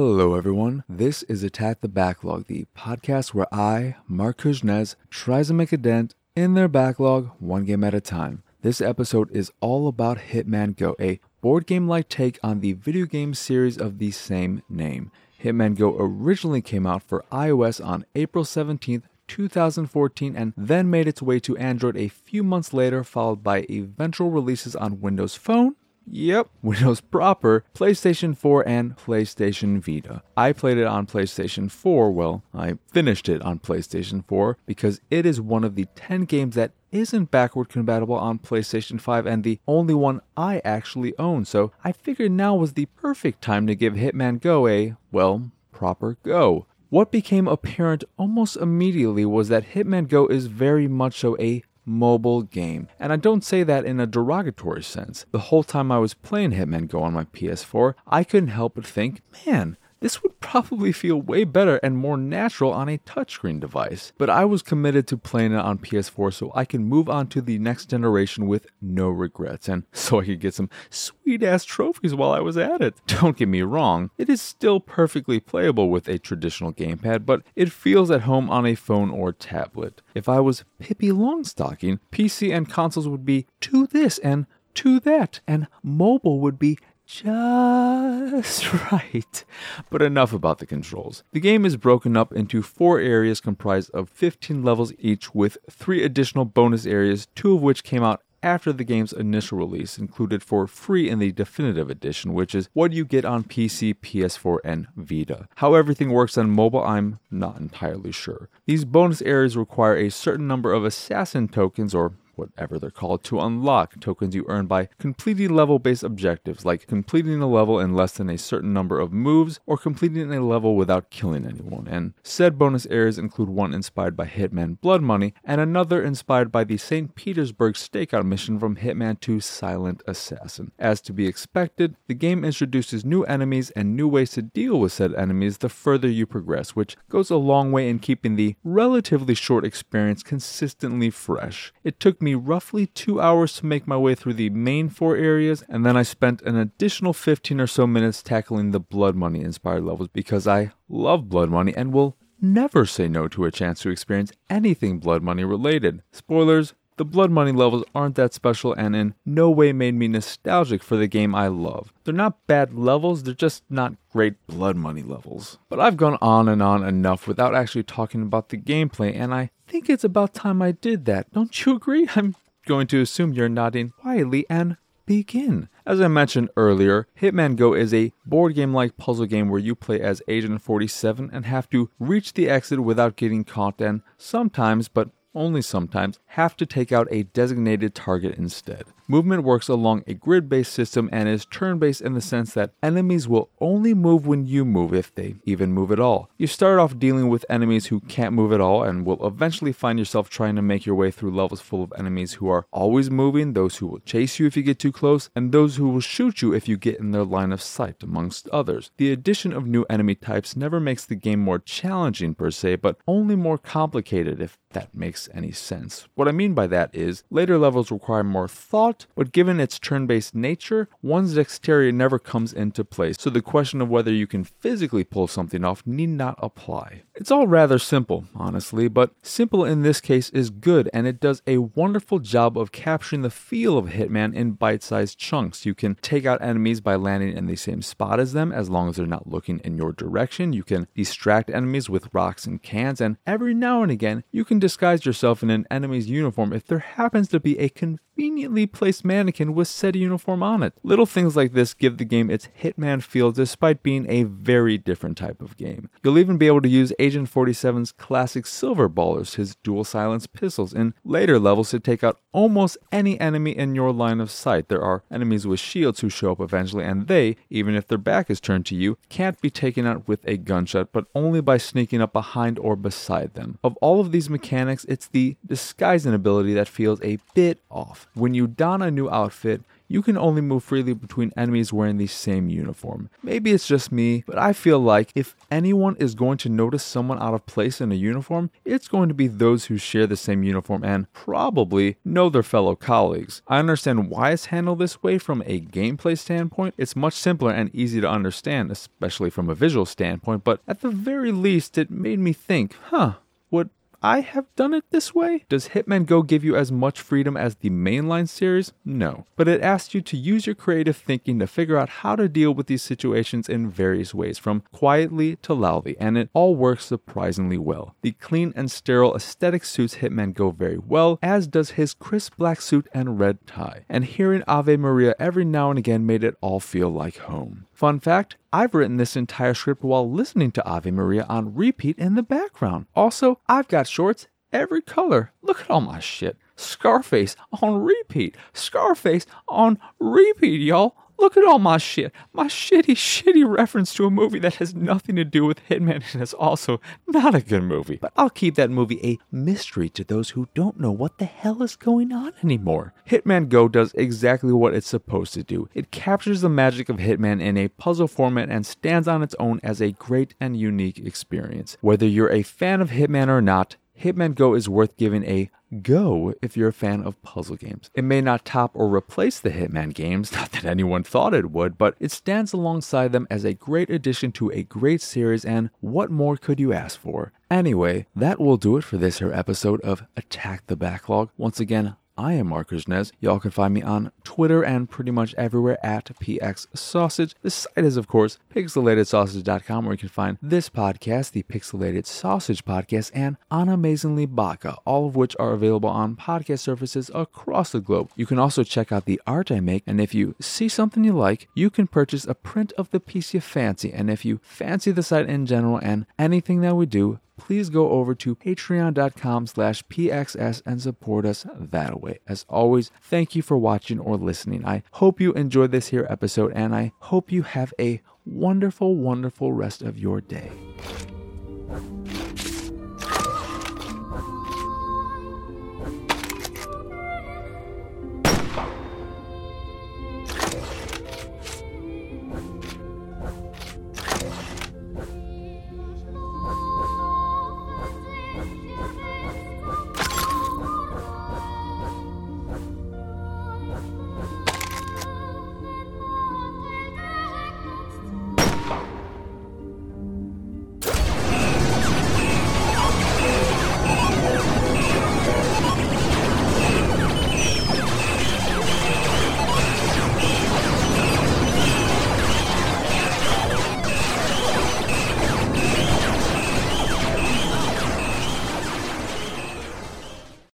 Hello, everyone. This is Attack the Backlog, the podcast where I, Mark Kuznez, tries to make a dent in their backlog one game at a time. This episode is all about Hitman Go, a board game like take on the video game series of the same name. Hitman Go originally came out for iOS on April 17th, 2014, and then made its way to Android a few months later, followed by eventual releases on Windows Phone, Yep, Windows proper, PlayStation 4, and PlayStation Vita. I played it on PlayStation 4. Well, I finished it on PlayStation 4 because it is one of the 10 games that isn't backward compatible on PlayStation 5 and the only one I actually own. So I figured now was the perfect time to give Hitman Go a, well, proper go. What became apparent almost immediately was that Hitman Go is very much so a mobile game. And I don't say that in a derogatory sense. The whole time I was playing Hitman Go on my PS4, I couldn't help but think, man, this would probably feel way better and more natural on a touchscreen device. But I was committed to playing it on PS4 so I can move on to the next generation with no regrets and so I could get some sweet ass trophies while I was at it. Don't get me wrong, it is still perfectly playable with a traditional gamepad, but it feels at home on a phone or tablet. If I was Pippi Longstocking, PC and consoles would be to this and to that, and mobile would be just right. But enough about the controls. The game is broken up into four areas comprised of 15 levels each, with three additional bonus areas, two of which came out after the game's initial release, included for free in the Definitive Edition, which is what you get on PC, PS4, and Vita. How everything works on mobile, I'm not entirely sure. These bonus areas require a certain number of assassin tokens, or whatever they're called, to unlock tokens you earn by completing level based objectives, like completing a level in less than a certain number of moves or completing a level without killing anyone. And said bonus areas include one inspired by Hitman Blood Money and another inspired by the St. Petersburg stakeout mission from Hitman 2 Silent Assassin. As to be expected, the game introduces new enemies and new ways to deal with said enemies the further you progress, which goes a long way in keeping the relatively short experience consistently fresh. It took me me roughly two hours to make my way through the main four areas, and then I spent an additional 15 or so minutes tackling the Blood Money inspired levels because I love Blood Money and will never say no to a chance to experience anything Blood Money related. Spoilers, the Blood Money levels aren't that special and in no way made me nostalgic for the game I love. They're not bad levels, they're just not great Blood Money levels. But I've gone on and on enough without actually talking about the gameplay, and I think it's about time I did that. Don't you agree? I'm going to assume you're nodding quietly and begin. As I mentioned earlier, Hitman Go is a board game like puzzle game where you play as Agent 47 and have to reach the exit without getting caught and sometimes, but only sometimes, have to take out a designated target instead. Movement works along a grid based system and is turn based in the sense that enemies will only move when you move if they even move at all. You start off dealing with enemies who can't move at all and will eventually find yourself trying to make your way through levels full of enemies who are always moving, those who will chase you if you get too close, and those who will shoot you if you get in their line of sight, amongst others. The addition of new enemy types never makes the game more challenging per se, but only more complicated if that makes any sense. What I mean by that is later levels require more thought but given its turn based nature, one's dexterity never comes into play, so the question of whether you can physically pull something off need not apply. It's all rather simple, honestly, but simple in this case is good, and it does a wonderful job of capturing the feel of Hitman in bite sized chunks. You can take out enemies by landing in the same spot as them as long as they're not looking in your direction. You can distract enemies with rocks and cans, and every now and again, you can disguise yourself in an enemy's uniform if there happens to be a conveniently placed mannequin with said uniform on it. Little things like this give the game its Hitman feel despite being a very different type of game. You'll even be able to use Agent 47's classic silver ballers, his dual silence pistols, in later levels to take out almost any enemy in your line of sight. There are enemies with shields who show up eventually, and they, even if their back is turned to you, can't be taken out with a gunshot, but only by sneaking up behind or beside them. Of all of these mechanics, it's the disguising ability that feels a bit off. When you don a new outfit, you can only move freely between enemies wearing the same uniform. Maybe it's just me, but I feel like if anyone is going to notice someone out of place in a uniform, it's going to be those who share the same uniform and probably know their fellow colleagues. I understand why it's handled this way from a gameplay standpoint. It's much simpler and easy to understand, especially from a visual standpoint, but at the very least, it made me think, huh, I have done it this way? Does Hitman Go give you as much freedom as the mainline series? No. But it asks you to use your creative thinking to figure out how to deal with these situations in various ways, from quietly to loudly, and it all works surprisingly well. The clean and sterile aesthetic suits Hitman Go very well, as does his crisp black suit and red tie. And hearing Ave Maria every now and again made it all feel like home. Fun fact I've written this entire script while listening to Ave Maria on repeat in the background. Also, I've got shorts every color. Look at all my shit. Scarface on repeat. Scarface on repeat, y'all. Look at all my shit. My shitty, shitty reference to a movie that has nothing to do with Hitman and is also not a good movie. But I'll keep that movie a mystery to those who don't know what the hell is going on anymore. Hitman Go does exactly what it's supposed to do. It captures the magic of Hitman in a puzzle format and stands on its own as a great and unique experience. Whether you're a fan of Hitman or not, Hitman Go is worth giving a go if you're a fan of puzzle games. It may not top or replace the Hitman games, not that anyone thought it would, but it stands alongside them as a great addition to a great series, and what more could you ask for? Anyway, that will do it for this here episode of Attack the Backlog. Once again, I am Marcus Nez. Y'all can find me on Twitter and pretty much everywhere at PX Sausage. The site is, of course, pixelatedsausage.com, where you can find this podcast, the Pixelated Sausage Podcast, and Unamazingly Baka, all of which are available on podcast services across the globe. You can also check out the art I make, and if you see something you like, you can purchase a print of the piece you fancy. And if you fancy the site in general and anything that we do, please go over to patreon.com slash pxs and support us that way. As always, thank you for watching or listening. I hope you enjoyed this here episode and I hope you have a wonderful, wonderful rest of your day.